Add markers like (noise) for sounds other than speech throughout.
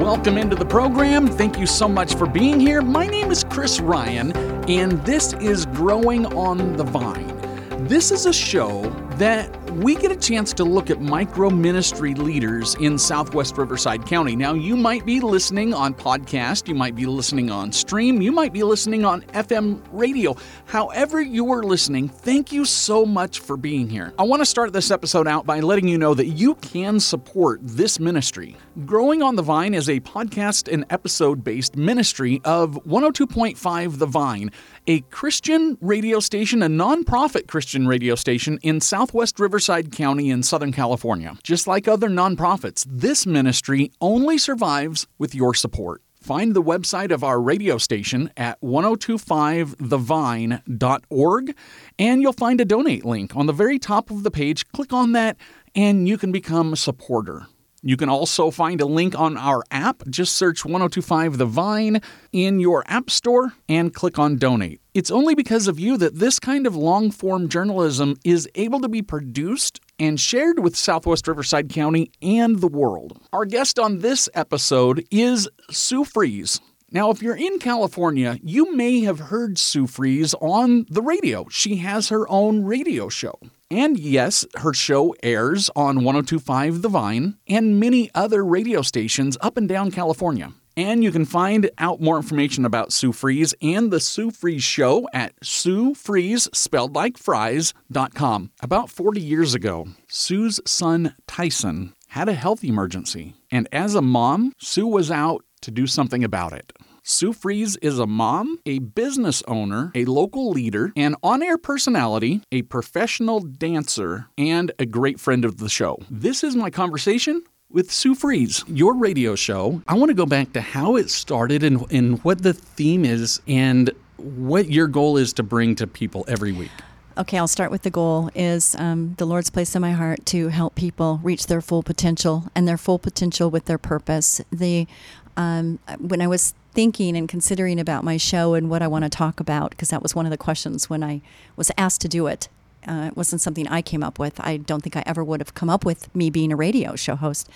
Welcome into the program. Thank you so much for being here. My name is Chris Ryan, and this is Growing on the Vine. This is a show that we get a chance to look at micro ministry leaders in Southwest Riverside County. Now, you might be listening on podcast, you might be listening on stream, you might be listening on FM radio. However, you are listening, thank you so much for being here. I want to start this episode out by letting you know that you can support this ministry. Growing on the Vine is a podcast and episode based ministry of 102.5 The Vine, a Christian radio station, a nonprofit Christian radio station in Southwest Riverside County in Southern California. Just like other nonprofits, this ministry only survives with your support. Find the website of our radio station at 1025thevine.org and you'll find a donate link on the very top of the page. Click on that and you can become a supporter. You can also find a link on our app. Just search 1025 The Vine in your app store and click on donate. It's only because of you that this kind of long form journalism is able to be produced and shared with Southwest Riverside County and the world. Our guest on this episode is Sue Fries. Now, if you're in California, you may have heard Sue Fries on the radio. She has her own radio show. And yes, her show airs on 1025 The Vine and many other radio stations up and down California. And you can find out more information about Sue Fries and the Sue Fries Show at Sue Fries, spelled like fries.com. About 40 years ago, Sue's son Tyson had a health emergency. And as a mom, Sue was out to do something about it. Sue Fries is a mom, a business owner, a local leader, an on air personality, a professional dancer, and a great friend of the show. This is my conversation with Sue Fries, your radio show. I want to go back to how it started and, and what the theme is and what your goal is to bring to people every week. Okay, I'll start with the goal is um, the Lord's place in my heart to help people reach their full potential and their full potential with their purpose. The um, when I was thinking and considering about my show and what I want to talk about, because that was one of the questions when I was asked to do it. Uh, it wasn't something I came up with. I don't think I ever would have come up with me being a radio show host.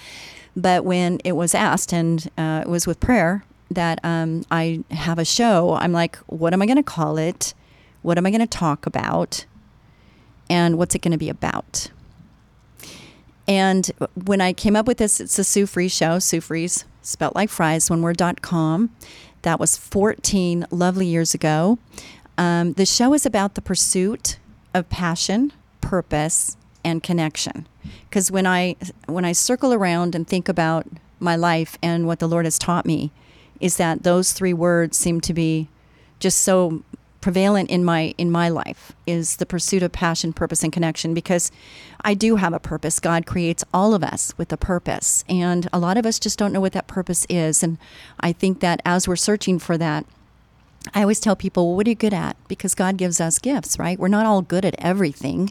But when it was asked, and uh, it was with prayer that um, I have a show, I'm like, what am I going to call it? What am I going to talk about? And what's it going to be about? And when I came up with this, it's a Sue Fries show, Sue Fries, spelt like fries, one com. That was 14 lovely years ago. Um, the show is about the pursuit of passion, purpose, and connection. Because when I when I circle around and think about my life and what the Lord has taught me, is that those three words seem to be just so prevalent in my in my life is the pursuit of passion purpose and connection because i do have a purpose. God creates all of us with a purpose and a lot of us just don't know what that purpose is. And i think that as we're searching for that i always tell people well what are you good at? Because god gives us gifts right? We're not all good at everything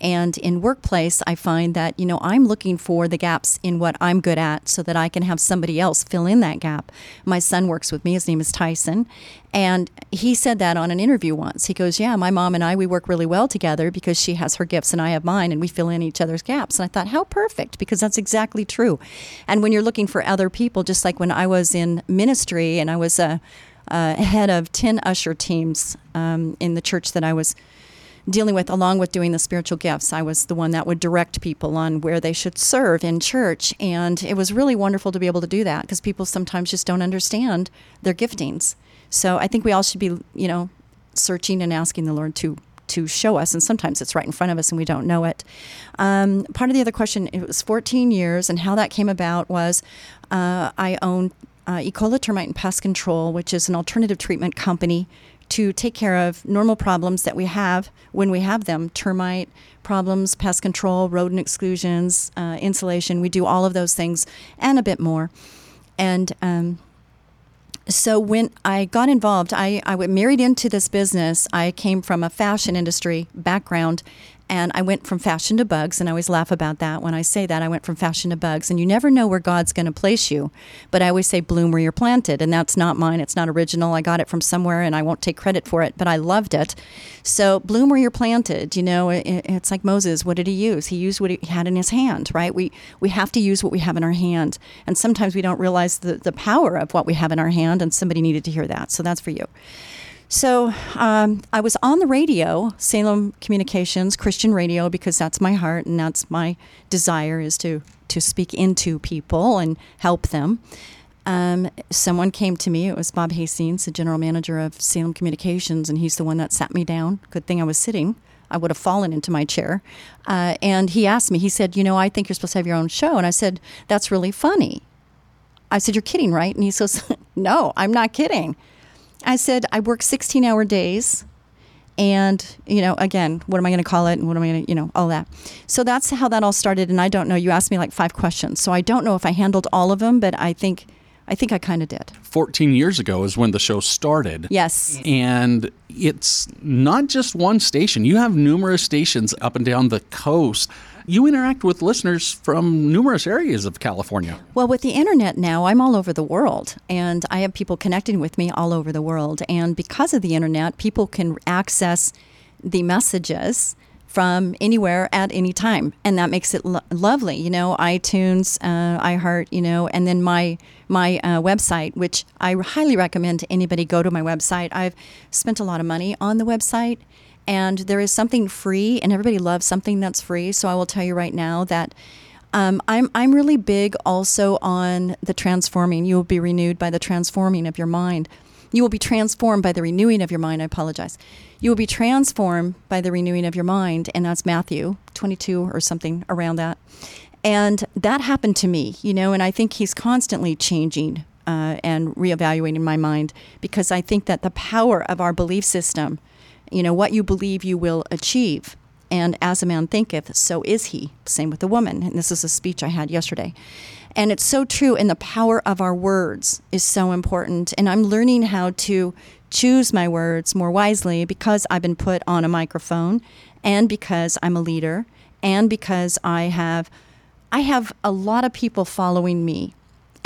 and in workplace, I find that, you know, I'm looking for the gaps in what I'm good at so that I can have somebody else fill in that gap. My son works with me. His name is Tyson. And he said that on an interview once. He goes, Yeah, my mom and I, we work really well together because she has her gifts and I have mine, and we fill in each other's gaps. And I thought, How perfect, because that's exactly true. And when you're looking for other people, just like when I was in ministry and I was a, a head of 10 usher teams um, in the church that I was dealing with, along with doing the spiritual gifts. I was the one that would direct people on where they should serve in church. And it was really wonderful to be able to do that because people sometimes just don't understand their giftings. So I think we all should be, you know, searching and asking the Lord to to show us, and sometimes it's right in front of us and we don't know it. Um, part of the other question, it was 14 years, and how that came about was uh, I own uh, Termite and Pest Control, which is an alternative treatment company to take care of normal problems that we have when we have them termite problems, pest control, rodent exclusions, uh, insulation. We do all of those things and a bit more. And um, so when I got involved, I, I married into this business. I came from a fashion industry background, and I went from fashion to bugs, and I always laugh about that when I say that. I went from fashion to bugs, and you never know where God's going to place you. But I always say, bloom where you're planted, and that's not mine. It's not original. I got it from somewhere, and I won't take credit for it, but I loved it. So, bloom where you're planted. You know, it, it's like Moses. What did he use? He used what he had in his hand, right? We we have to use what we have in our hand, and sometimes we don't realize the the power of what we have in our hand, and somebody needed to hear that. So that's for you. So um, I was on the radio, Salem Communications, Christian radio, because that's my heart and that's my desire is to to speak into people and help them. Um, someone came to me. It was Bob Hastings, the general manager of Salem Communications, and he's the one that sat me down. Good thing I was sitting. I would have fallen into my chair. Uh, and he asked me, he said, You know, I think you're supposed to have your own show. And I said, That's really funny. I said, You're kidding, right? And he says, (laughs) No, I'm not kidding. I said, I work 16 hour days. And, you know, again, what am I going to call it? And what am I going to, you know, all that. So that's how that all started. And I don't know. You asked me like five questions. So I don't know if I handled all of them, but I think. I think I kind of did. 14 years ago is when the show started. Yes. And it's not just one station. You have numerous stations up and down the coast you interact with listeners from numerous areas of California. Well, with the internet now, I'm all over the world, and I have people connecting with me all over the world. And because of the internet, people can access the messages from anywhere at any time, and that makes it lo- lovely. You know, iTunes, uh, iHeart, you know, and then my my uh, website, which I highly recommend to anybody go to my website. I've spent a lot of money on the website and there is something free, and everybody loves something that's free. So I will tell you right now that um, I'm I'm really big also on the transforming. You will be renewed by the transforming of your mind. You will be transformed by the renewing of your mind. I apologize. You will be transformed by the renewing of your mind, and that's Matthew 22 or something around that. And that happened to me, you know, and I think he's constantly changing uh, and reevaluating my mind because I think that the power of our belief system you know, what you believe you will achieve. And as a man thinketh, so is he. Same with the woman. And this is a speech I had yesterday. And it's so true. And the power of our words is so important. And I'm learning how to choose my words more wisely because I've been put on a microphone and because I'm a leader and because I have I have a lot of people following me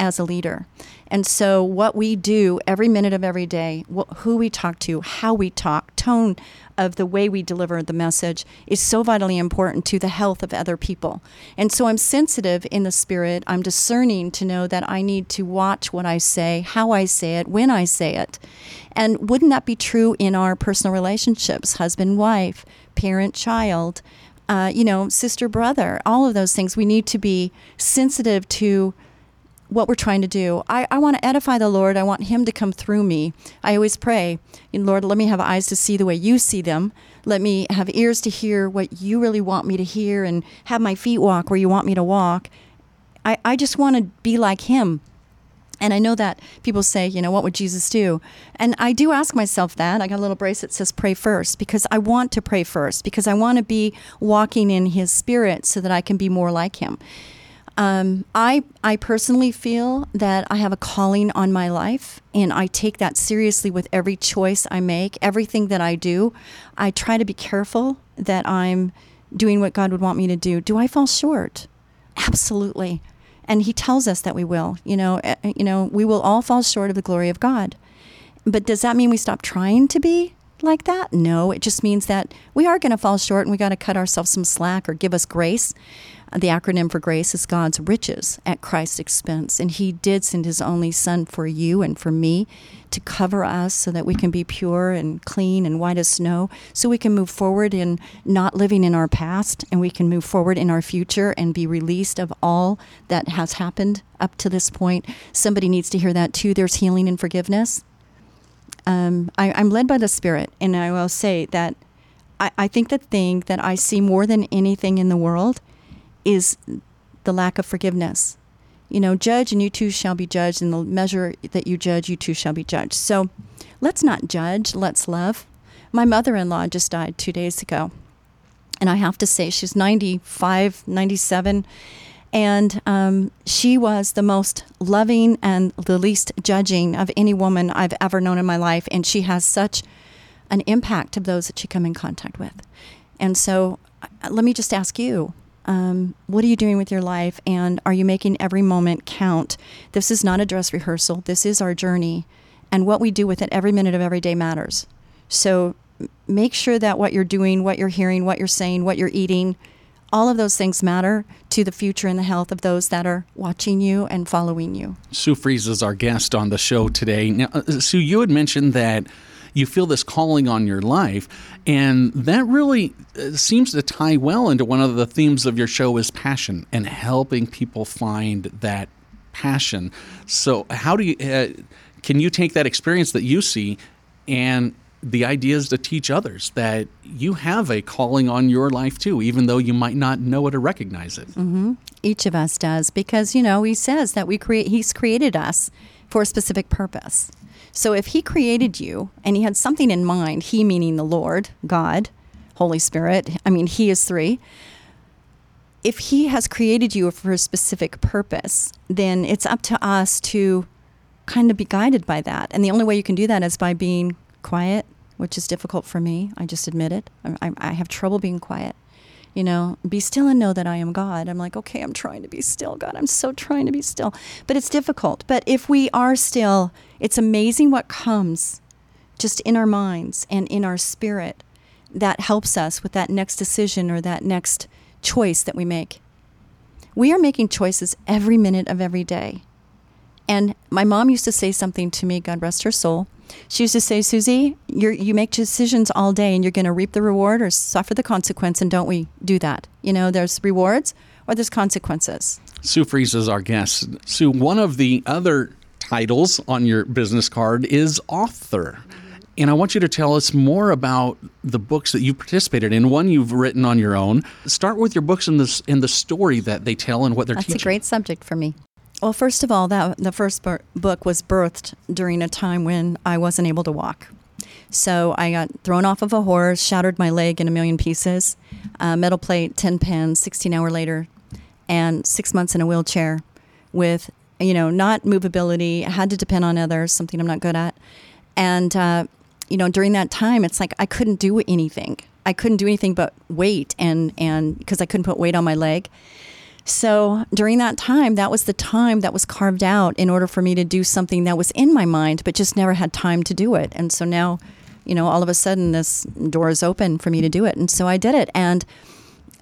as a leader. And so, what we do every minute of every day, wh- who we talk to, how we talk, tone of the way we deliver the message is so vitally important to the health of other people. And so, I'm sensitive in the spirit. I'm discerning to know that I need to watch what I say, how I say it, when I say it. And wouldn't that be true in our personal relationships, husband, wife, parent, child? Uh, you know, sister, brother, all of those things. We need to be sensitive to what we're trying to do. I, I want to edify the Lord. I want Him to come through me. I always pray, Lord, let me have eyes to see the way you see them. Let me have ears to hear what you really want me to hear and have my feet walk where you want me to walk. I, I just want to be like Him. And I know that people say, you know, what would Jesus do? And I do ask myself that. I got a little bracelet that says pray first because I want to pray first because I want to be walking in His Spirit so that I can be more like Him. Um, I I personally feel that I have a calling on my life, and I take that seriously with every choice I make, everything that I do. I try to be careful that I'm doing what God would want me to do. Do I fall short? Absolutely, and He tells us that we will. You know, eh, eh, you know, we will all fall short of the glory of God. But does that mean we stop trying to be? Like that? No, it just means that we are going to fall short and we got to cut ourselves some slack or give us grace. Uh, the acronym for grace is God's riches at Christ's expense. And He did send His only Son for you and for me to cover us so that we can be pure and clean and white as snow, so we can move forward in not living in our past and we can move forward in our future and be released of all that has happened up to this point. Somebody needs to hear that too. There's healing and forgiveness. Um, I, I'm led by the Spirit, and I will say that I, I think the thing that I see more than anything in the world is the lack of forgiveness. You know, judge and you too shall be judged, and the measure that you judge, you too shall be judged. So let's not judge, let's love. My mother in law just died two days ago. And I have to say, she's 95, 97. And um, she was the most loving and the least judging of any woman I've ever known in my life. And she has such an impact of those that she come in contact with. And so uh, let me just ask you um, what are you doing with your life? And are you making every moment count? This is not a dress rehearsal, this is our journey. And what we do with it every minute of every day matters. So make sure that what you're doing, what you're hearing, what you're saying, what you're eating, all of those things matter to the future and the health of those that are watching you and following you. Sue Fries is our guest on the show today. Now, uh, Sue, you had mentioned that you feel this calling on your life, and that really uh, seems to tie well into one of the themes of your show is passion and helping people find that passion. So, how do you uh, can you take that experience that you see and the idea is to teach others that you have a calling on your life too, even though you might not know it or recognize it. Mm-hmm. Each of us does, because you know he says that we create. He's created us for a specific purpose. So if he created you and he had something in mind, he meaning the Lord, God, Holy Spirit. I mean, he is three. If he has created you for a specific purpose, then it's up to us to kind of be guided by that. And the only way you can do that is by being quiet, which is difficult for me. I just admit it. I, I have trouble being quiet. You know, be still and know that I am God. I'm like, okay, I'm trying to be still, God. I'm so trying to be still. But it's difficult. But if we are still, it's amazing what comes just in our minds and in our spirit that helps us with that next decision or that next choice that we make. We are making choices every minute of every day. And my mom used to say something to me, God rest her soul. She used to say, Susie, you you make decisions all day and you're going to reap the reward or suffer the consequence. And don't we do that? You know, there's rewards or there's consequences. Sue Fries is our guest. Sue, one of the other titles on your business card is author. And I want you to tell us more about the books that you've participated in. One you've written on your own. Start with your books and the, and the story that they tell and what they're That's teaching. That's a great subject for me. Well, first of all, that the first book was birthed during a time when I wasn't able to walk. So I got thrown off of a horse, shattered my leg in a million pieces, uh, metal plate, 10 pins, 16 hour later, and six months in a wheelchair with, you know, not movability, had to depend on others, something I'm not good at. And, uh, you know, during that time, it's like I couldn't do anything. I couldn't do anything but wait and, and because I couldn't put weight on my leg. So during that time, that was the time that was carved out in order for me to do something that was in my mind, but just never had time to do it. And so now, you know, all of a sudden this door is open for me to do it. And so I did it. And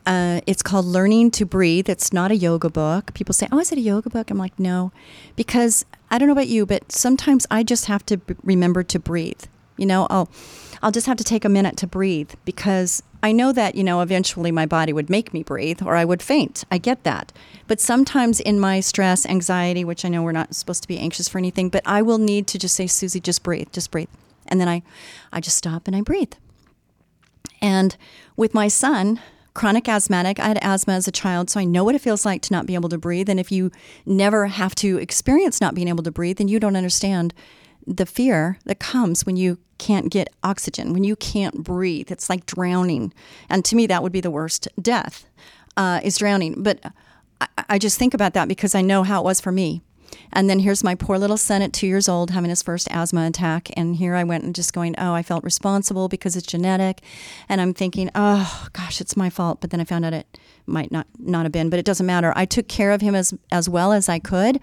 uh, it's called Learning to Breathe. It's not a yoga book. People say, Oh, is it a yoga book? I'm like, No, because I don't know about you, but sometimes I just have to b- remember to breathe. You know, I'll, I'll just have to take a minute to breathe because I know that, you know, eventually my body would make me breathe or I would faint. I get that. But sometimes in my stress, anxiety, which I know we're not supposed to be anxious for anything, but I will need to just say, Susie, just breathe, just breathe. And then I, I just stop and I breathe. And with my son, chronic asthmatic, I had asthma as a child, so I know what it feels like to not be able to breathe. And if you never have to experience not being able to breathe, then you don't understand the fear that comes when you can't get oxygen, when you can't breathe. It's like drowning. And to me, that would be the worst death, uh, is drowning. But I, I just think about that because I know how it was for me. And then here's my poor little son at two years old having his first asthma attack. And here I went and just going, oh, I felt responsible because it's genetic. And I'm thinking, oh, gosh, it's my fault. But then I found out it might not, not have been, but it doesn't matter. I took care of him as, as well as I could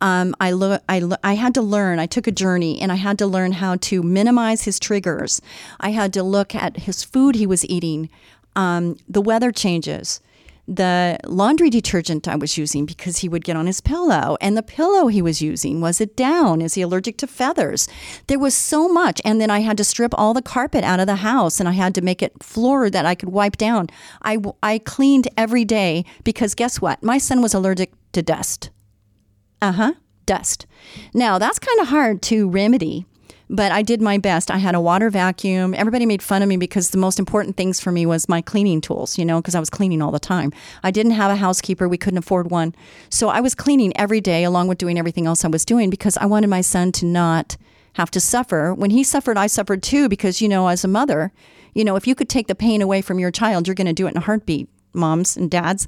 um, I, lo- I, lo- I had to learn, I took a journey and I had to learn how to minimize his triggers. I had to look at his food he was eating, um, the weather changes, the laundry detergent I was using because he would get on his pillow, and the pillow he was using was it down? Is he allergic to feathers? There was so much, and then I had to strip all the carpet out of the house, and I had to make it floor that I could wipe down. I I cleaned every day because guess what? My son was allergic to dust. Uh huh. Dust. Now, that's kind of hard to remedy, but I did my best. I had a water vacuum. Everybody made fun of me because the most important things for me was my cleaning tools, you know, because I was cleaning all the time. I didn't have a housekeeper. We couldn't afford one. So I was cleaning every day along with doing everything else I was doing because I wanted my son to not have to suffer. When he suffered, I suffered too because, you know, as a mother, you know, if you could take the pain away from your child, you're going to do it in a heartbeat moms and dads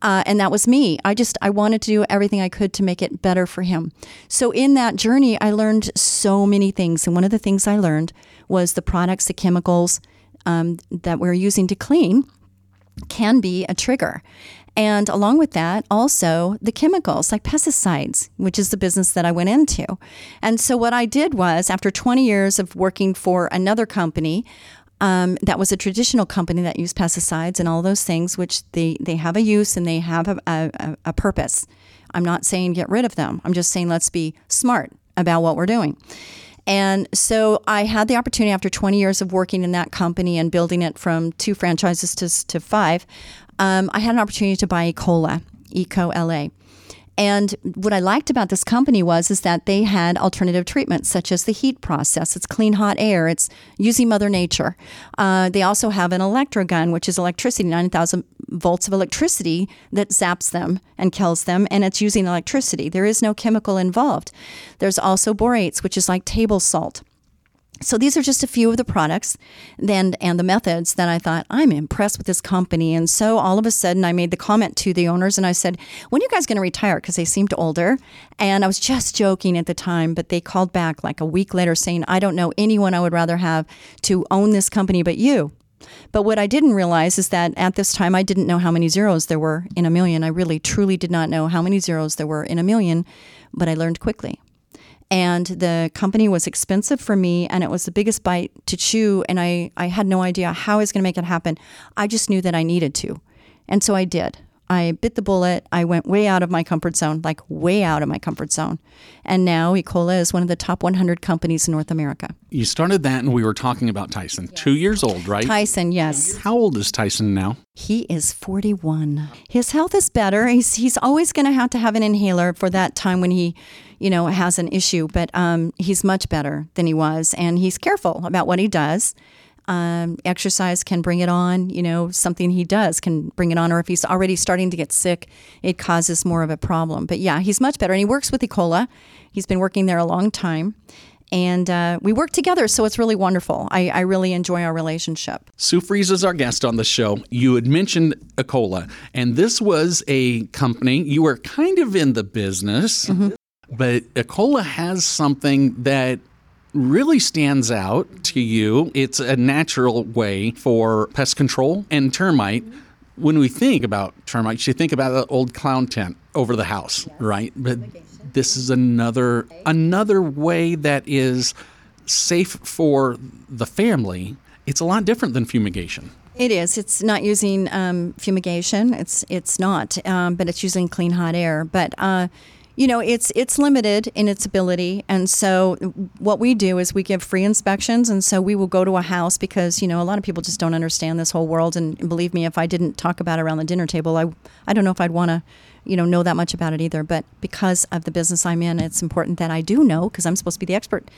uh, and that was me i just i wanted to do everything i could to make it better for him so in that journey i learned so many things and one of the things i learned was the products the chemicals um, that we're using to clean can be a trigger. And along with that, also the chemicals like pesticides, which is the business that I went into. And so, what I did was, after 20 years of working for another company, um, that was a traditional company that used pesticides and all those things, which they, they have a use and they have a, a, a purpose. I'm not saying get rid of them. I'm just saying let's be smart about what we're doing. And so I had the opportunity after 20 years of working in that company and building it from two franchises to, to five. Um, I had an opportunity to buy Ecola, Eco LA. And what I liked about this company was is that they had alternative treatments such as the heat process. It's clean hot air. It's using Mother Nature. Uh, they also have an electrogun, which is electricity, 9,000 volts of electricity that zaps them and kills them, and it's using electricity. There is no chemical involved. There's also borates, which is like table salt. So these are just a few of the products then and the methods that I thought I'm impressed with this company. And so all of a sudden I made the comment to the owners and I said, "When are you guys going to retire?" because they seemed older. And I was just joking at the time, but they called back like a week later saying, "I don't know anyone I would rather have to own this company but you." But what I didn't realize is that at this time I didn't know how many zeros there were in a million. I really truly did not know how many zeros there were in a million, but I learned quickly and the company was expensive for me and it was the biggest bite to chew and I, I had no idea how I was going to make it happen. I just knew that I needed to. And so I did. I bit the bullet. I went way out of my comfort zone, like way out of my comfort zone. And now Ecola is one of the top 100 companies in North America. You started that and we were talking about Tyson. Two years old, right? Tyson, yes. How old is Tyson now? He is 41. His health is better. He's, he's always going to have to have an inhaler for that time when he you know, has an issue, but um, he's much better than he was, and he's careful about what he does. Um, exercise can bring it on, you know, something he does can bring it on, or if he's already starting to get sick, it causes more of a problem. But yeah, he's much better, and he works with Ecola. He's been working there a long time and uh, we work together, so it's really wonderful. I, I, really enjoy our relationship. Sue Fries is our guest on the show. You had mentioned Ecola, and this was a company you were kind of in the business. Mm-hmm. But Ecola has something that really stands out to you. It's a natural way for pest control and termite. When we think about termites, you think about the old clown tent over the house, yes. right? But this is another another way that is safe for the family. It's a lot different than fumigation. It is. It's not using um, fumigation. It's it's not, um, but it's using clean hot air. But uh, you know it's it's limited in its ability. And so what we do is we give free inspections. And so we will go to a house because you know a lot of people just don't understand this whole world. And believe me if i didn't talk about it around the dinner table i i don't know if i'd want to you know know that much about it either. But because of the business i'm in it's important that i do know because i'm supposed to be the expert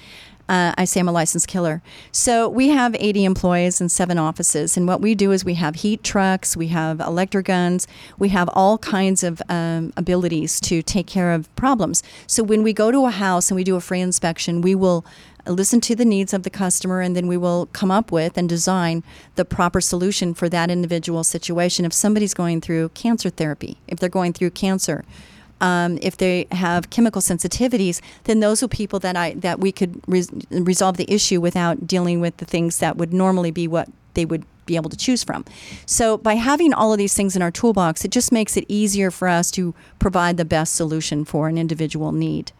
uh, I say I'm a licensed killer. So we have 80 employees and seven offices. And what we do is we have heat trucks, we have electric guns, we have all kinds of um, abilities to take care of problems. So when we go to a house and we do a free inspection, we will listen to the needs of the customer and then we will come up with and design the proper solution for that individual situation. If somebody's going through cancer therapy, if they're going through cancer, um, if they have chemical sensitivities, then those are people that I that we could res- resolve the issue without dealing with the things that would normally be what they would be able to choose from. So by having all of these things in our toolbox, it just makes it easier for us to provide the best solution for an individual need.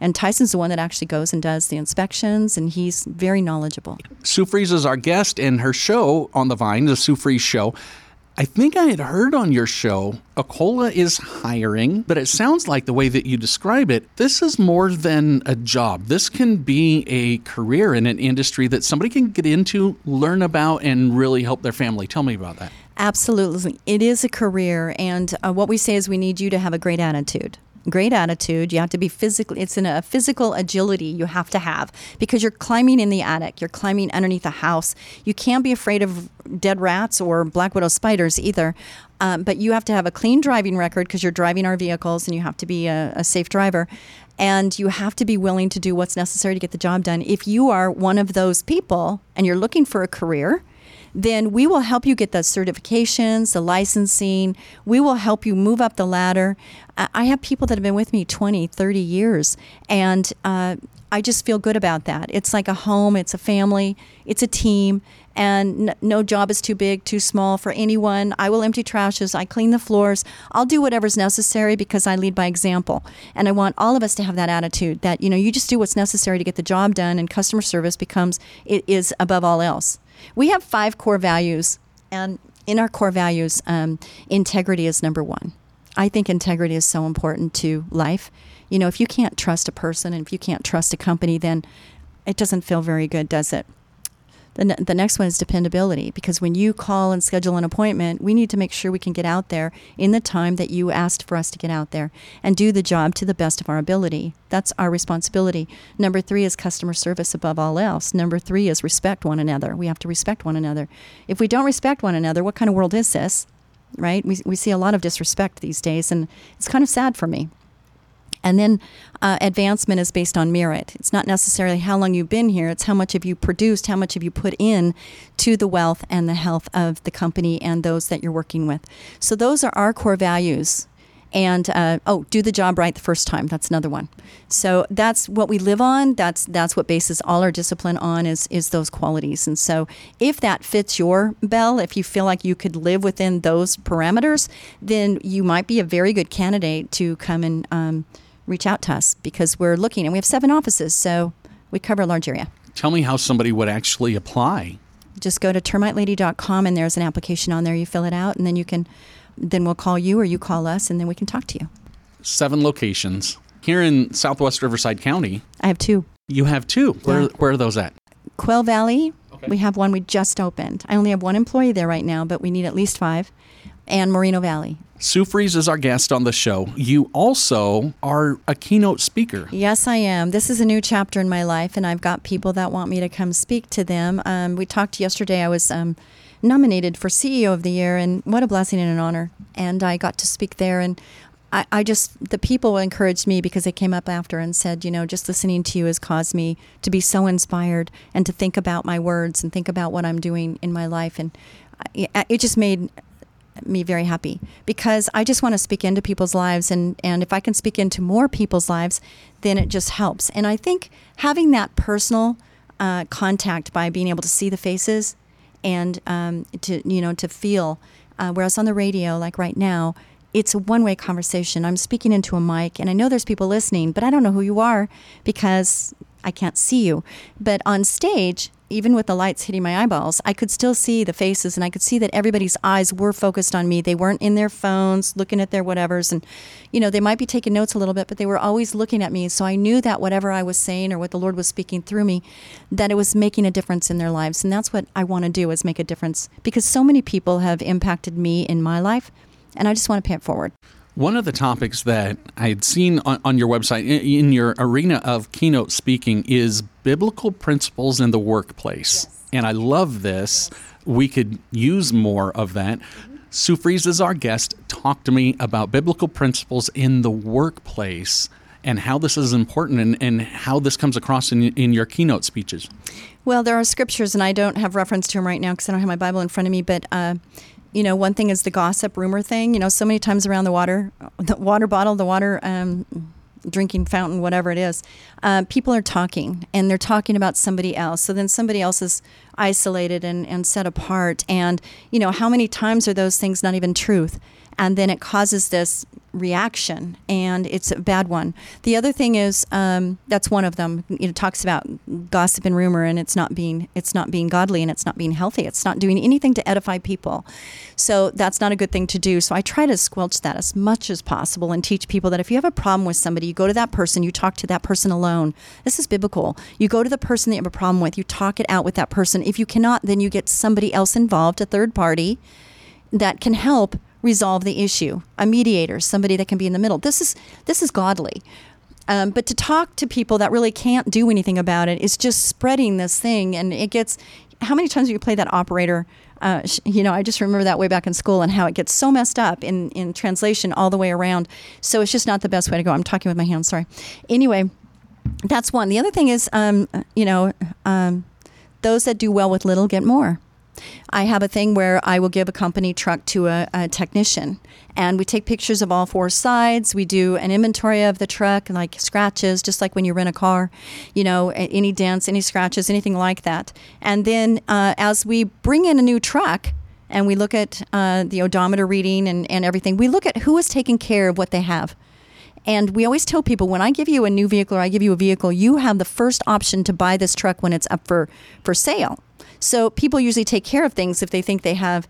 And Tyson's the one that actually goes and does the inspections, and he's very knowledgeable. Sue Fries is our guest, and her show on the Vine, the Sue Fries Show, I think I had heard on your show, Ecola is hiring, but it sounds like the way that you describe it, this is more than a job. This can be a career in an industry that somebody can get into, learn about, and really help their family. Tell me about that. Absolutely. It is a career, and uh, what we say is we need you to have a great attitude great attitude. You have to be physically, it's in a physical agility you have to have because you're climbing in the attic, you're climbing underneath a house. You can't be afraid of dead rats or black widow spiders either. Um, but you have to have a clean driving record because you're driving our vehicles and you have to be a, a safe driver. And you have to be willing to do what's necessary to get the job done. If you are one of those people and you're looking for a career, then we will help you get the certifications, the licensing. We will help you move up the ladder. I have people that have been with me 20, 30 years, and uh, I just feel good about that. It's like a home, it's a family, it's a team, and n- no job is too big, too small for anyone. I will empty trashes, I clean the floors, I'll do whatever's necessary because I lead by example. And I want all of us to have that attitude that, you know, you just do what's necessary to get the job done and customer service becomes it is above all else. We have five core values and in our core values, um, integrity is number one. I think integrity is so important to life. You know, if you can't trust a person and if you can't trust a company, then it doesn't feel very good, does it? The, ne- the next one is dependability because when you call and schedule an appointment, we need to make sure we can get out there in the time that you asked for us to get out there and do the job to the best of our ability. That's our responsibility. Number three is customer service above all else. Number three is respect one another. We have to respect one another. If we don't respect one another, what kind of world is this? Right? We, we see a lot of disrespect these days, and it's kind of sad for me. And then uh, advancement is based on merit. It's not necessarily how long you've been here, it's how much have you produced, how much have you put in to the wealth and the health of the company and those that you're working with. So those are our core values. And uh, oh, do the job right the first time. That's another one. So that's what we live on. That's that's what bases all our discipline on is is those qualities. And so if that fits your bell, if you feel like you could live within those parameters, then you might be a very good candidate to come and um, reach out to us because we're looking and we have seven offices, so we cover a large area. Tell me how somebody would actually apply. Just go to termitelady.com and there's an application on there. You fill it out and then you can, then we'll call you or you call us and then we can talk to you. Seven locations. Here in Southwest Riverside County, I have two. you have two. Where, Yeah. where are those at? Quail Valley, Okay. we have one we just opened. I only have one employee there right now, but we need at least five. And Moreno Valley. Sue Fries is our guest on the show. You also are a keynote speaker. Yes, I am. This is a new chapter in my life, and I've got people that want me to come speak to them. Um, we talked yesterday. I was um, nominated for CEO of the Year, and what a blessing and an honor. And I got to speak there, and I, I just, the people encouraged me because they came up after and said, you know, just listening to you has caused me to be so inspired and to think about my words and think about what I'm doing in my life. And it just made me very happy because I just want to speak into people's lives and and if I can speak into more people's lives then it just helps. And I think having that personal uh, contact by being able to see the faces and um, to you know to feel uh, whereas on the radio like right now it's a one-way conversation. I'm speaking into a mic and I know there's people listening but I don't know who you are because I can't see you. But on stage even with the lights hitting my eyeballs, I could still see the faces and I could see that everybody's eyes were focused on me. They weren't in their phones looking at their whatevers. And, you know, they might be taking notes a little bit, but they were always looking at me. So I knew that whatever I was saying or what the Lord was speaking through me, that it was making a difference in their lives. And that's what I want to do is make a difference because so many people have impacted me in my life. And I just want to pay it forward. One of the topics that I had seen on, on your website in, in your arena of keynote speaking is biblical principles in the workplace. And I love this. We could use more of that. Sue Fries is our guest. Talk to me about biblical principles in the workplace and how this is important and, and how this comes across in, in your keynote speeches. Well, there are scriptures, and I don't have reference to them right now because I don't have my Bible in front of me. But uh, you know, one thing is the gossip rumor thing. You know, so many times around the water, the water bottle, the water um, drinking fountain, whatever it is, uh, people are talking and they're talking about somebody else. So then somebody else is isolated and, and set apart. And you know, how many times are those things not even truth? And then it causes this reaction, and it's a bad one. The other thing is um, that's one of them. It talks about gossip and rumor, and it's not being it's not being godly, and it's not being healthy. It's not doing anything to edify people. So that's not a good thing to do. So I try to squelch that as much as possible and teach people that if you have a problem with somebody, you go to that person, you talk to that person alone. This is biblical. You go to the person that you have a problem with, you talk it out with that person. If you cannot, then you get somebody else involved, a third party that can help resolve the issue a mediator somebody that can be in the middle. This is this is godly. Um, but to talk to people that really can't do anything about it is just spreading this thing and it gets how many times do you play that operator? Uh, you know i just remember that way back in school and how it gets so messed up in, in translation all the way around. So it's just not the best way to go. I'm talking with my hands sorry. Anyway that's one. The other thing is um, you know um, those that do well with little get more I have a thing where I will give a company truck to a, a, technician, and we take pictures of all four sides. We do an inventory of the truck, like scratches, just like when you rent a car, you know, any dents, any scratches, anything like that. And then uh, as we bring in a new truck, and we look at uh, the odometer reading and, and everything, we look at who is taking care of what they have. And we always tell people when I give you a new vehicle or I give you a vehicle, you have the first option to buy this truck when it's up for, for sale. So people usually take care of things if they think they have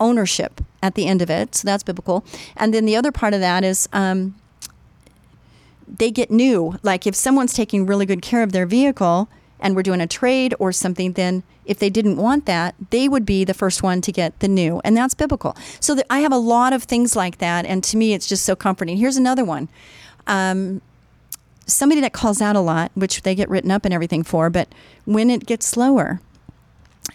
ownership at the end of it. So that's biblical. And then the other part of that is um, they get new. Like if someone's taking really good care of their vehicle and we're doing a trade or something, then if they didn't want that, they would be the first one to get the new. And that's biblical. So I have a lot of things like that. And to me, it's just so comforting. Here's another one. Um, somebody that calls out a lot, which they get written up and everything for, but when it gets slower,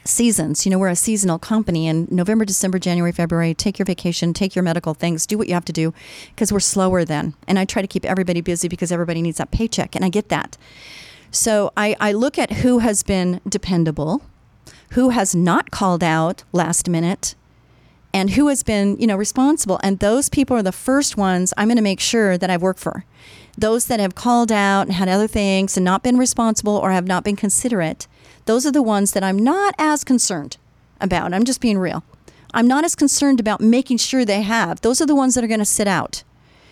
seasons. You know, we're a seasonal company and November, December, January, February, take your vacation, take your medical things, do what you have to do because we're slower then. And I try to keep everybody busy because everybody needs that paycheck. And I get that. So I, I look at who has been dependable, who has not called out last minute, and who has been, you know, responsible. And those people are the first ones I'm going to make sure that I've worked for. Those that have called out and had other things and not been responsible or have not been considerate those are the ones that I'm not as concerned about. I'm just being real. I'm not as concerned about making sure they have. Those are the ones that are going to sit out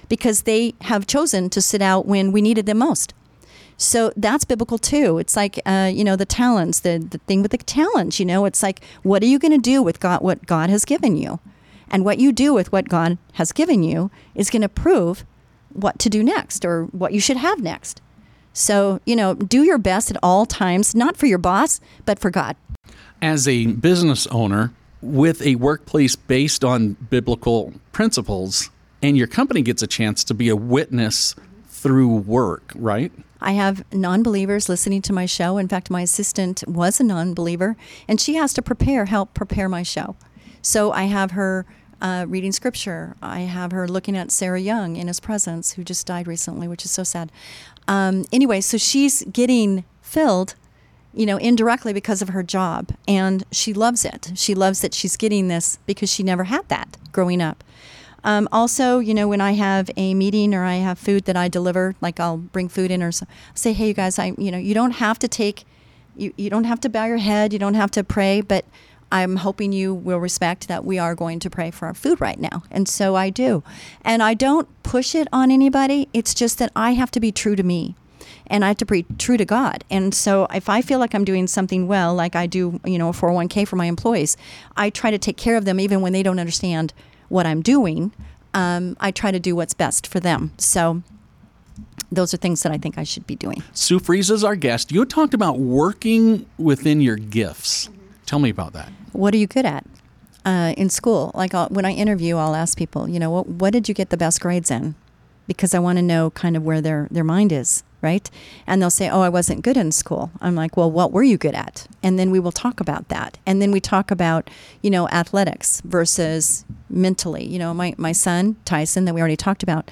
because they have chosen to sit out when we needed them most. So that's biblical too. It's like, uh, you know, the talents, the, the thing with the talents, you know, it's like, what are you going to do with God, what God has given you? And what you do with what God has given you is going to prove what to do next or what you should have next. So, you know, do your best at all times, not for your boss, but for God. As a business owner with a workplace based on biblical principles, and your company gets a chance to be a witness through work, right? I have non believers listening to my show. In fact, my assistant was a non believer, and she has to prepare, help prepare my show. So I have her uh, reading scripture. I have her looking at Sarah Young in his presence, who just died recently, which is so sad. Um, anyway, so she's getting filled, you know, indirectly because of her job, and she loves it. She loves that she's getting this because she never had that growing up. Um, also, you know, when I have a meeting or I have food that I deliver, like I'll bring food in or so, say, hey, you guys, I, you know, you don't have to take, you, you don't have to bow your head, you don't have to pray, but I'm hoping you will respect that we are going to pray for our food right now. And so I do. And I don't push it on anybody. It's just that I have to be true to me and I have to be true to God. And so if I feel like I'm doing something well, like I do, you know, a 401k for my employees, I try to take care of them even when they don't understand what I'm doing. Um, I try to do what's best for them. So those are things that I think I should be doing. Sue Fries is our guest. You talked about working within your gifts. Tell me about that. What are you good at? Uh, in school, like I'll, when I interview, I'll ask people, you know, what, what did you get the best grades in? Because I want to know kind of where their, their mind is, right? And they'll say, oh, I wasn't good in school. I'm like, well, what were you good at? And then we will talk about that. And then we talk about, you know, athletics versus mentally. You know, my, my son, Tyson, that we already talked about,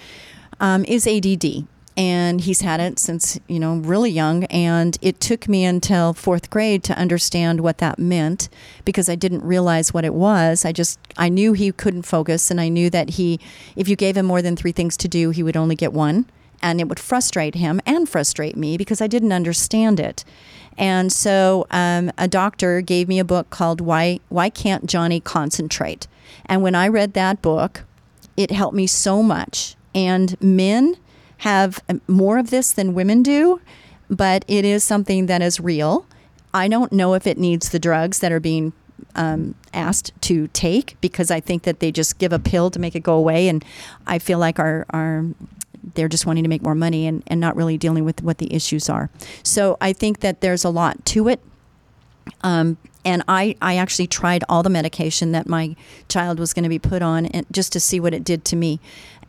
um, is ADD and he's had it since you know really young. And it took me until fourth grade to understand what that meant because i didn't realize what it was. I just i knew he couldn't focus and i knew that he if you gave him more than three things to do he would only get one. And it would frustrate him and frustrate me because i didn't understand it. And so um, a doctor gave me a book called why why can't johnny concentrate? And when i read that book it helped me so much. And men have more of this than women do, but it is something that is real. I don't know if it needs the drugs that are being um, asked to take because I think that they just give a pill to make it go away, and I feel like our our they're just wanting to make more money and, and not really dealing with what the issues are. So I think that there's a lot to it. Um, and I, I actually tried all the medication that my child was going to be put on and just to see what it did to me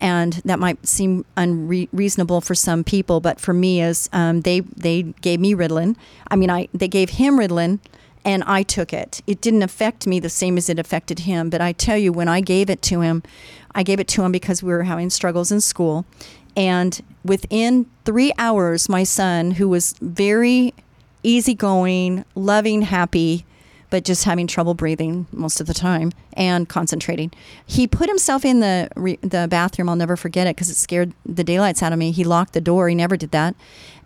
and that might seem unreasonable for some people, but for me, is um, they they gave me Ritalin. I mean, I they gave him Ritalin, and I took it. It didn't affect me the same as it affected him. But I tell you, when I gave it to him, I gave it to him because we were having struggles in school, and within three hours, my son, who was very easygoing, loving, happy, but just having trouble breathing most of the time and concentrating. He put himself in the re- the bathroom. I'll never forget it because it scared the daylights out of me. He locked the door. He never did that,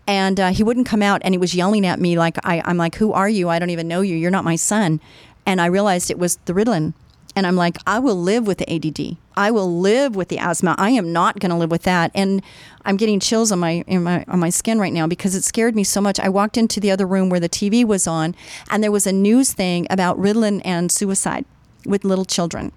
and uh, he wouldn't come out. And he was yelling at me like, I, "I'm like, who are you? I don't even know you. You're not my son." And I realized it was the Ritalin. And I'm like, I will live with the ADD. I will live with the asthma. I am not going to live with that. And I'm getting chills on my, my on my skin right now because it scared me so much. I walked into the other room where the TV was on, and there was a news thing about Ritalin and suicide with little children.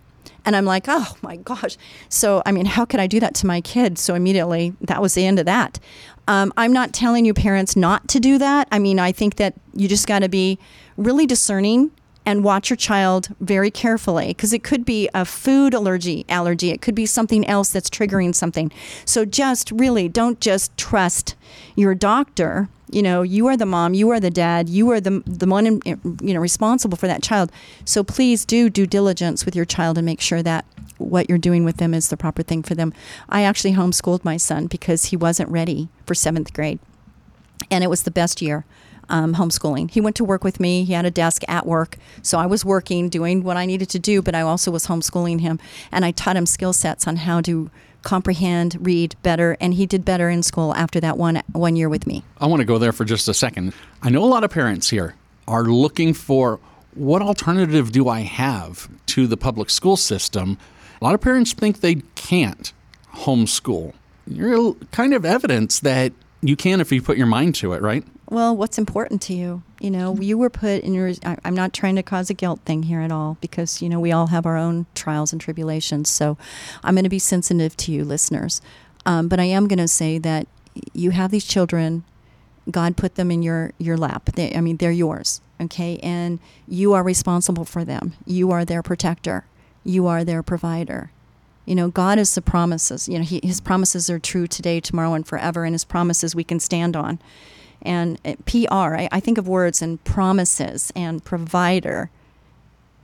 And I'm like, oh my gosh. So, I mean, how could I do that to my kids? So, immediately, that was the end of that. Um, I'm not telling you parents not to do that. I mean, I think that you just got to be really discerning and watch your child very carefully because it could be a food allergy allergy. It could be something else that's triggering something. So just really don't just trust your doctor. You know you are the mom you are the dad you are the the one in, you know responsible for that child. So please do due diligence with your child and make sure that what you're doing with them is the proper thing for them. I actually homeschooled my son because he wasn't ready for seventh grade and it was the best year um, homeschooling. He went to work with me. He had a desk at work. So I was working, doing what I needed to do, but I also was homeschooling him. And I taught him skill sets on how to comprehend, read better, and he did better in school after that one one year with me. I want to go there for just a second. I know a lot of parents here are looking for what alternative do I have to the public school system? A lot of parents think they can't homeschool. You're kind of evidence that you can if you put your mind to it, right? Well, what's important to you? You know, you were put in your. I'm not trying to cause a guilt thing here at all because, you know, we all have our own trials and tribulations. So I'm going to be sensitive to you, listeners. Um, but I am going to say that you have these children. God put them in your, your lap. They, I mean, they're yours. Okay. And you are responsible for them. You are their protector. You are their provider. You know, God is the promises. You know, he, His promises are true today, tomorrow, and forever, and His promises we can stand on and uh, PR. I, I think of words and promises and provider,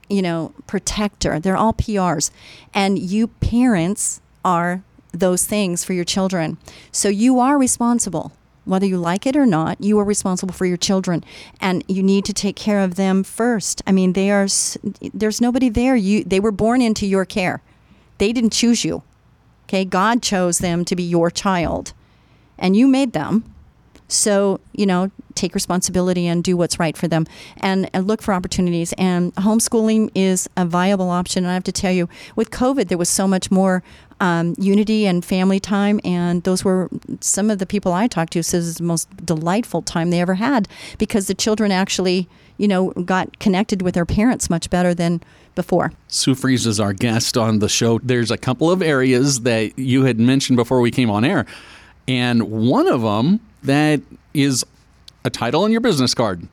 you know, protector. They're all PRs. And you parents are those things for your children. So you are responsible. Whether you like it or not, you are responsible for your children, and you need to take care of them first. I mean, they are. There's nobody there. You. They were born into your care. They didn't choose you. Okay, God chose them to be your child, and you made them. So, you know, take responsibility and do what's right for them and, and, look for opportunities. And homeschooling is a viable option. And I have to tell you, with COVID, there was so much more um, unity and family time. And those were some of the people I talked to says it's the most delightful time they ever had because the children actually, you know, got connected with their parents much better than before. Sue Fries is our guest on the show. There's a couple of areas that you had mentioned before we came on air. And one of them that is a title on your business card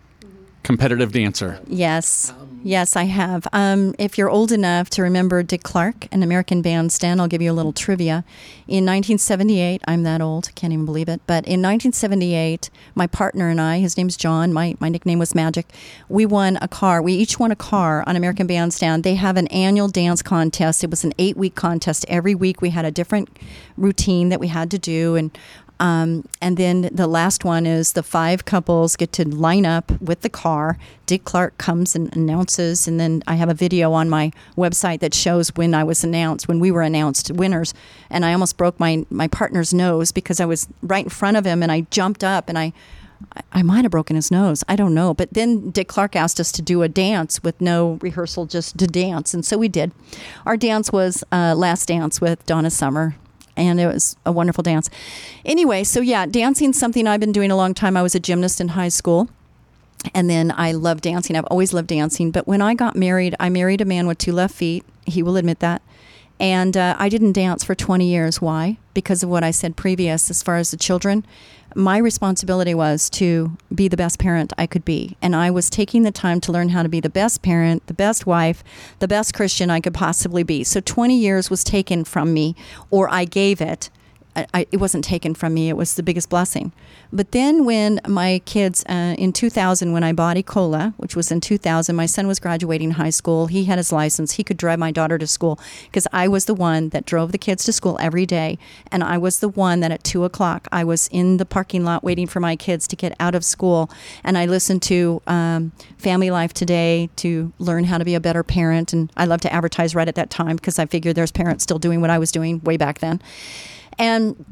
competitive dancer. Yes. Yes, I have. Um, if you're old enough to remember Dick Clark, an American bandstand, I'll give you a little trivia. In 1978, I'm that old, can't even believe it, but in 1978, my partner and I, his name's John, my, my nickname was Magic, we won a car. We each won a car on American Bandstand. They have an annual dance contest. It was an eight week contest. Every week we had a different routine that we had to do, and um, and then the last one is the five couples get to line up with the car. Dick Clark comes and announces, and then I have a video on my website that shows when I was announced, when we were announced winners. And I almost broke my, my partner's nose because I was right in front of him and I jumped up and I, I might have broken his nose. I don't know. But then Dick Clark asked us to do a dance with no rehearsal, just to dance. And so we did. Our dance was uh, Last Dance with Donna Summer and it was a wonderful dance. Anyway, so yeah, dancing's something I've been doing a long time. I was a gymnast in high school. And then I love dancing. I've always loved dancing. But when I got married, I married a man with two left feet. He will admit that. And uh, I didn't dance for 20 years. Why? Because of what I said previous as far as the children my responsibility was to be the best parent I could be. And I was taking the time to learn how to be the best parent, the best wife, the best Christian I could possibly be. So 20 years was taken from me, or I gave it I, it wasn't taken from me. It was the biggest blessing. But then when my kids, uh, in 2000, when I bought Ecola, which was in 2000, my son was graduating high school. He had his license. He could drive my daughter to school because I was the one that drove the kids to school every day. And I was the one that at 2 o'clock, I was in the parking lot waiting for my kids to get out of school. And I listened to um, Family Life Today to learn how to be a better parent. And I love to advertise right at that time because I figured there's parents still doing what I was doing way back then. And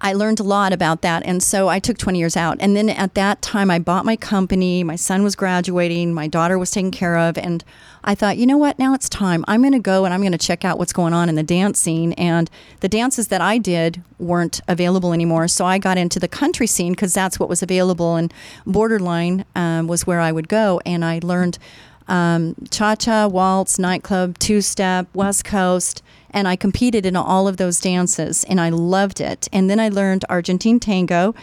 I learned a lot about that. And so I took 20 years out. And then at that time, I bought my company. My son was graduating. My daughter was taken care of. And I thought, you know what? Now it's time. I'm going to go and I'm going to check out what's going on in the dance scene. And the dances that I did weren't available anymore. So I got into the country scene because that's what was available. And Borderline um, was where I would go. And I learned um, cha cha, waltz, nightclub, two step, West Coast and I competed in all of those dances, and I loved it. And then I learned Argentine tango.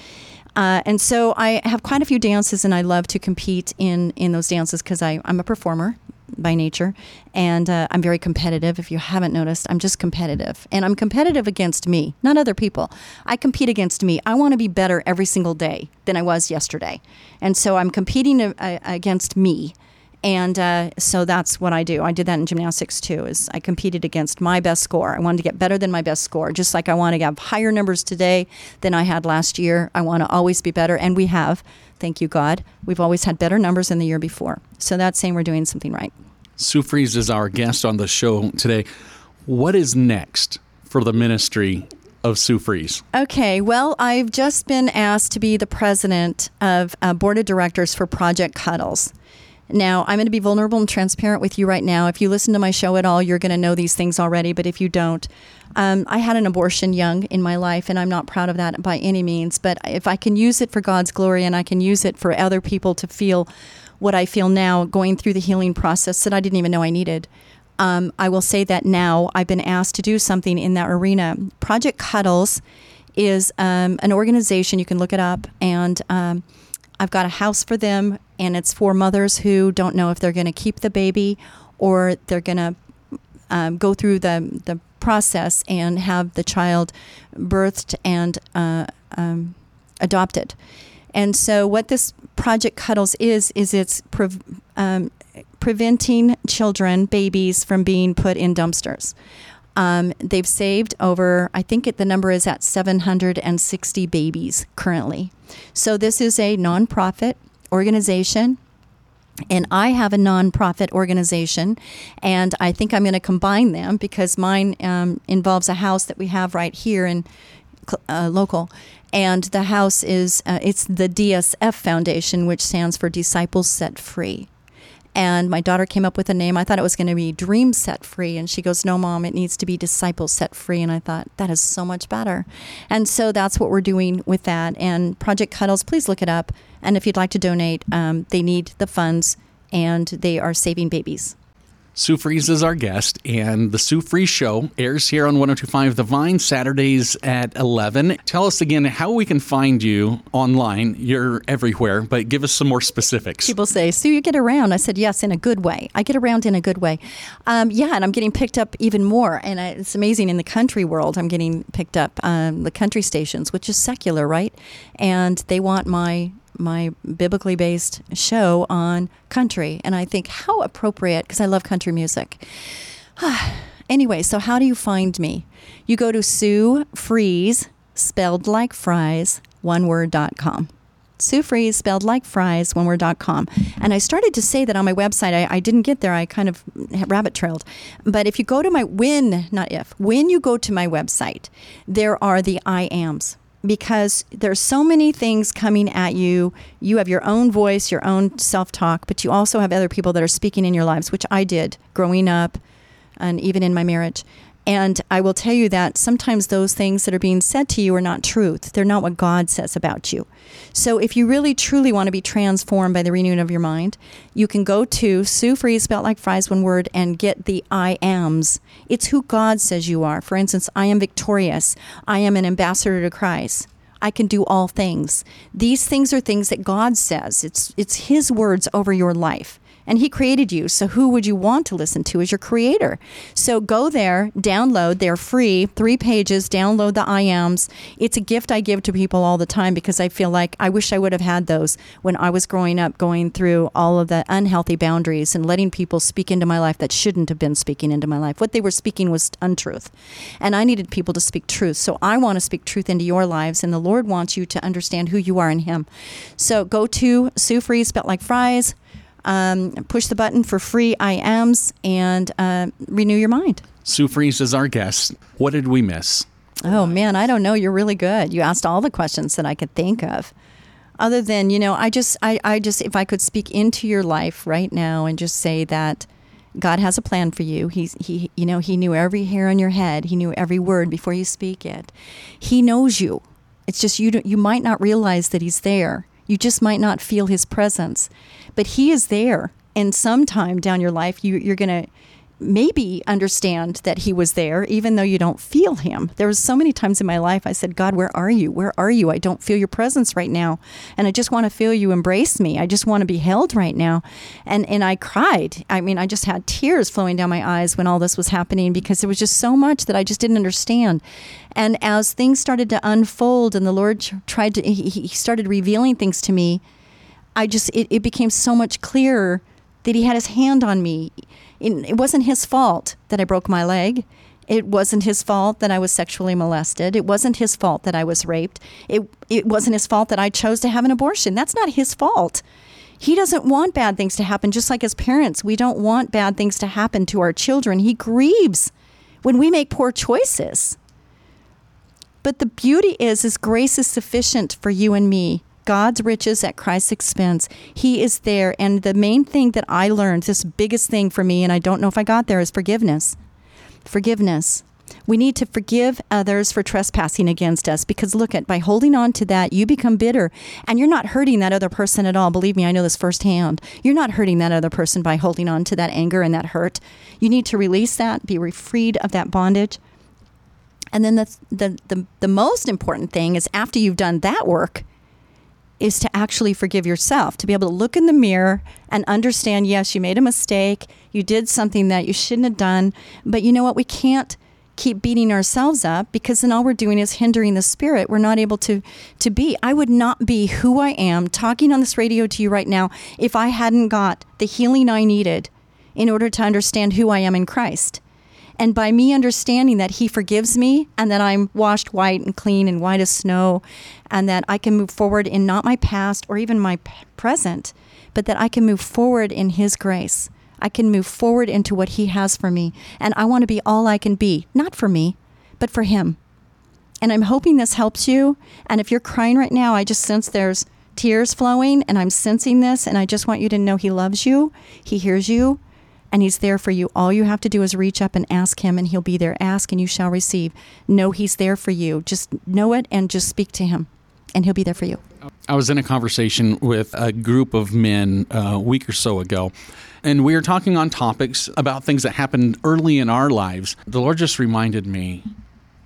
Uh, and so I have quite a few dances, and I love to compete in, in those dances because I'm a performer by nature, and uh, I'm very competitive. If you haven't noticed, I'm just competitive, and I'm competitive against me, not other people. I compete against me. I want to be better every single day than I was yesterday, and so I'm competing uh, against me and uh, so that's what I do. I did that in gymnastics too. Is I competed against my best score. I wanted to get better than my best score, just like I want to have higher numbers today than I had last year. I want to always be better, and we have. Thank you, God. We've always had better numbers than the year before. So that's saying we're doing something right. Sue Fries is our guest on the show today. What is next for the ministry of Sue Fries? Okay, well, I've just been asked to be the president of uh, board of directors for Project Cuddles. Now, I'm going to be vulnerable and transparent with you right now. If you listen to my show at all, you're going to know these things already, but if you don't, um, I had an abortion young in my life, and I'm not proud of that by any means. But if I can use it for God's glory and I can use it for other people to feel what I feel now going through the healing process that I didn't even know I needed, um, I will say that now I've been asked to do something in that arena. Project Cuddles is um, an organization, you can look it up, and um, I've got a house for them, and it's for mothers who don't know if they're going to keep the baby or they're going to um, go through the, the process and have the child birthed and uh, um, adopted. And so, what this Project Cuddles is, is it's pre- um, preventing children, babies, from being put in dumpsters. Um, they've saved over, I think it, the number is at 760 babies currently. So this is a nonprofit organization. And I have a nonprofit organization, and I think I'm going to combine them because mine um, involves a house that we have right here in uh, local, and the house is uh, it's the DSF Foundation, which stands for Disciples Set Free. And my daughter came up with a name. I thought it was going to be Dream Set Free. And she goes, No, mom, it needs to be Disciple Set Free. And I thought, that is so much better. And so that's what we're doing with that. And Project Cuddles, please look it up. And if you'd like to donate, um, they need the funds and they are saving babies. Sue Fries is our guest, and the Sue Fries Show airs here on 1025 The Vine Saturdays at 11. Tell us again how we can find you online. You're everywhere, but give us some more specifics. People say, Sue, you get around. I said, yes, in a good way. I get around in a good way. Um, yeah, and I'm getting picked up even more. And it's amazing in the country world, I'm getting picked up, um, the country stations, which is secular, right? And they want my my biblically based show on country. And I think how appropriate, because I love country music. (sighs) anyway, so how do you find me? You go to Sue Fries, spelled like fries, one word.com. Sue Fries, spelled like fries, one word.com. And I started to say that on my website. I, I didn't get there. I kind of rabbit trailed. But if you go to my, when, not if, when you go to my website, there are the I ams because there's so many things coming at you. You have your own voice, your own self talk, but you also have other people that are speaking in your lives, which I did growing up and even in my marriage. And I will tell you that sometimes those things that are being said to you are not truth. They're not what God says about you. So if you really truly want to be transformed by the renewing of your mind, you can go to Sue Fries, spelled like fries, one word, and get the I ams. It's who God says you are. For instance, I am victorious. I am an ambassador to Christ. I can do all things. These things are things that God says. It's it's his words over your life. And he created you. So who would you want to listen to as your creator? So go there, download. They're free, three pages. Download the I ams. It's a gift I give to people all the time because I feel like I wish I would have had those when I was growing up, going through all of the unhealthy boundaries and letting people speak into my life that shouldn't have been speaking into my life. What they were speaking was untruth, and I needed people to speak truth. So I want to speak truth into your lives, and the Lord wants you to understand who you are in Him. So go to Sue Fries, spelled like fries um, push the button for free IMs and uh, renew your mind. Sue Fries is our guest. What did we miss? Oh, man, I don't know. You're really good. You asked all the questions that I could think of. Other than, you know, I just, I, I just, if I could speak into your life right now and just say that God has a plan for you. He's, he, you know, He knew every hair on your head. He knew every word before you speak it. He knows you. It's just you, you might not realize that He's there. You just might not feel his presence, but he is there. And sometime down your life, you, you're going to maybe understand that he was there even though you don't feel him. There was so many times in my life i said god where are you? Where are you? I don't feel your presence right now. And i just want to feel you embrace me. I just want to be held right now. And and i cried. I mean i just had tears flowing down my eyes when all this was happening because there was just so much that i just didn't understand. And as things started to unfold and the lord tried to he, he started revealing things to me i just it, it became so much clearer that he had his hand on me it wasn't his fault that I broke my leg. It wasn't his fault that I was sexually molested. It wasn't his fault that I was raped. It, it wasn't his fault that I chose to have an abortion. That's not his fault. He doesn't want bad things to happen, just like as parents, we don't want bad things to happen to our children. He grieves when we make poor choices. But the beauty is, His grace is sufficient for you and me. God's riches at Christ's expense. He is there. And the main thing that I learned, this biggest thing for me, and I don't know if I got there, is forgiveness. Forgiveness. We need to forgive others for trespassing against us because look at by holding on to that you become bitter and you're not hurting that other person at all. Believe me, I know this firsthand. You're not hurting that other person by holding on to that anger and that hurt. You need to release that, be freed of that bondage. And then the the the, the most important thing is after you've done that work, is to actually forgive yourself, to be able to look in the mirror and understand yes, you made a mistake, you did something that you shouldn't have done, but you know what? We can't keep beating ourselves up because then all we're doing is hindering the spirit. We're not able to to be. I would not be who i am talking on this radio to you right now if i hadn't got the healing i needed in order to understand who i am in christ and by me understanding that He forgives me and that I'm washed white and clean and white as snow, and that I can move forward in not my past or even my present, but that I can move forward in His grace. I can move forward into what He has for me. And I want to be all I can be, not for me, but for Him. And I'm hoping this helps you. And if you're crying right now, I just sense there's tears flowing, and I'm sensing this, and I just want you to know He loves you, He hears you, and He's there for you. All you have to do is reach up and ask Him, and He'll be there. Ask and you shall receive. Know He's there for you. Just know it and just speak to Him, and He'll be there for you. I was in a conversation with a group of men uh, a week or so ago, and we were talking on topics about things that happened early in our lives. The Lord just reminded me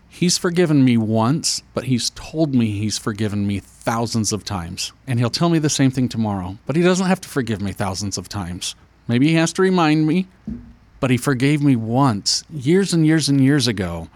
He's forgiven me once, but He's told me He's forgiven me thousands of times. And He'll tell me the same thing tomorrow, but He doesn't have to forgive me thousands of times. Maybe he has to remind me, but he forgave me once, years and years and years ago.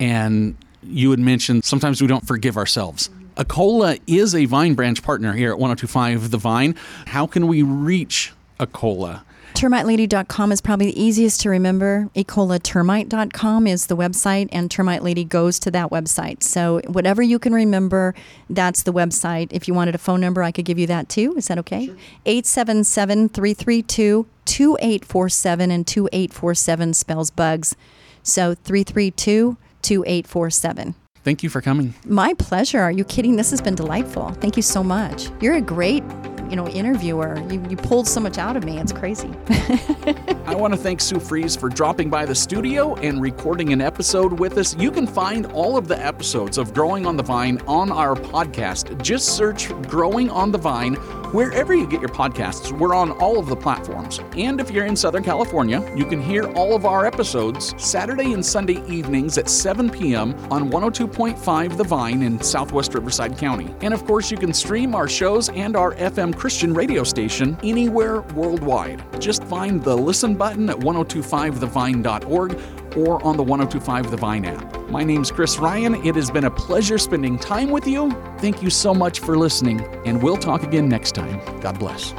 And you had mentioned sometimes we don't forgive ourselves. Ecola is a Vine branch partner here at 1025 The Vine. How can we reach Ecola? termitelady.com is probably the easiest to remember. ecolatermite.com is the website, and Termite Lady goes to that website. So, whatever you can remember, that's the website. If you wanted a phone number, I could give you that too. Is that okay? 877 332 2847, and 2847 spells bugs. So, 332 2847. Thank you for coming. My pleasure. Are you kidding? This has been delightful. Thank you so much. You're a great you know, interviewer. You, you pulled so much out of me. It's crazy. (laughs) I want to thank Sue Fries for dropping by the studio and recording an episode with us. You can find all of the episodes of Growing on the Vine on our podcast. Just search Growing on the Vine Wherever you get your podcasts, we're on all of the platforms. And if you're in Southern California, you can hear all of our episodes Saturday and Sunday evenings at 7 p.m. on 102.5 The Vine in Southwest Riverside County. And of course, you can stream our shows and our FM Christian radio station anywhere worldwide. Just find the listen button at 1025thevine.org or on the 1025 The Vine app. My name's Chris Ryan. It has been a pleasure spending time with you. Thank you so much for listening, and we'll talk again next time. God bless.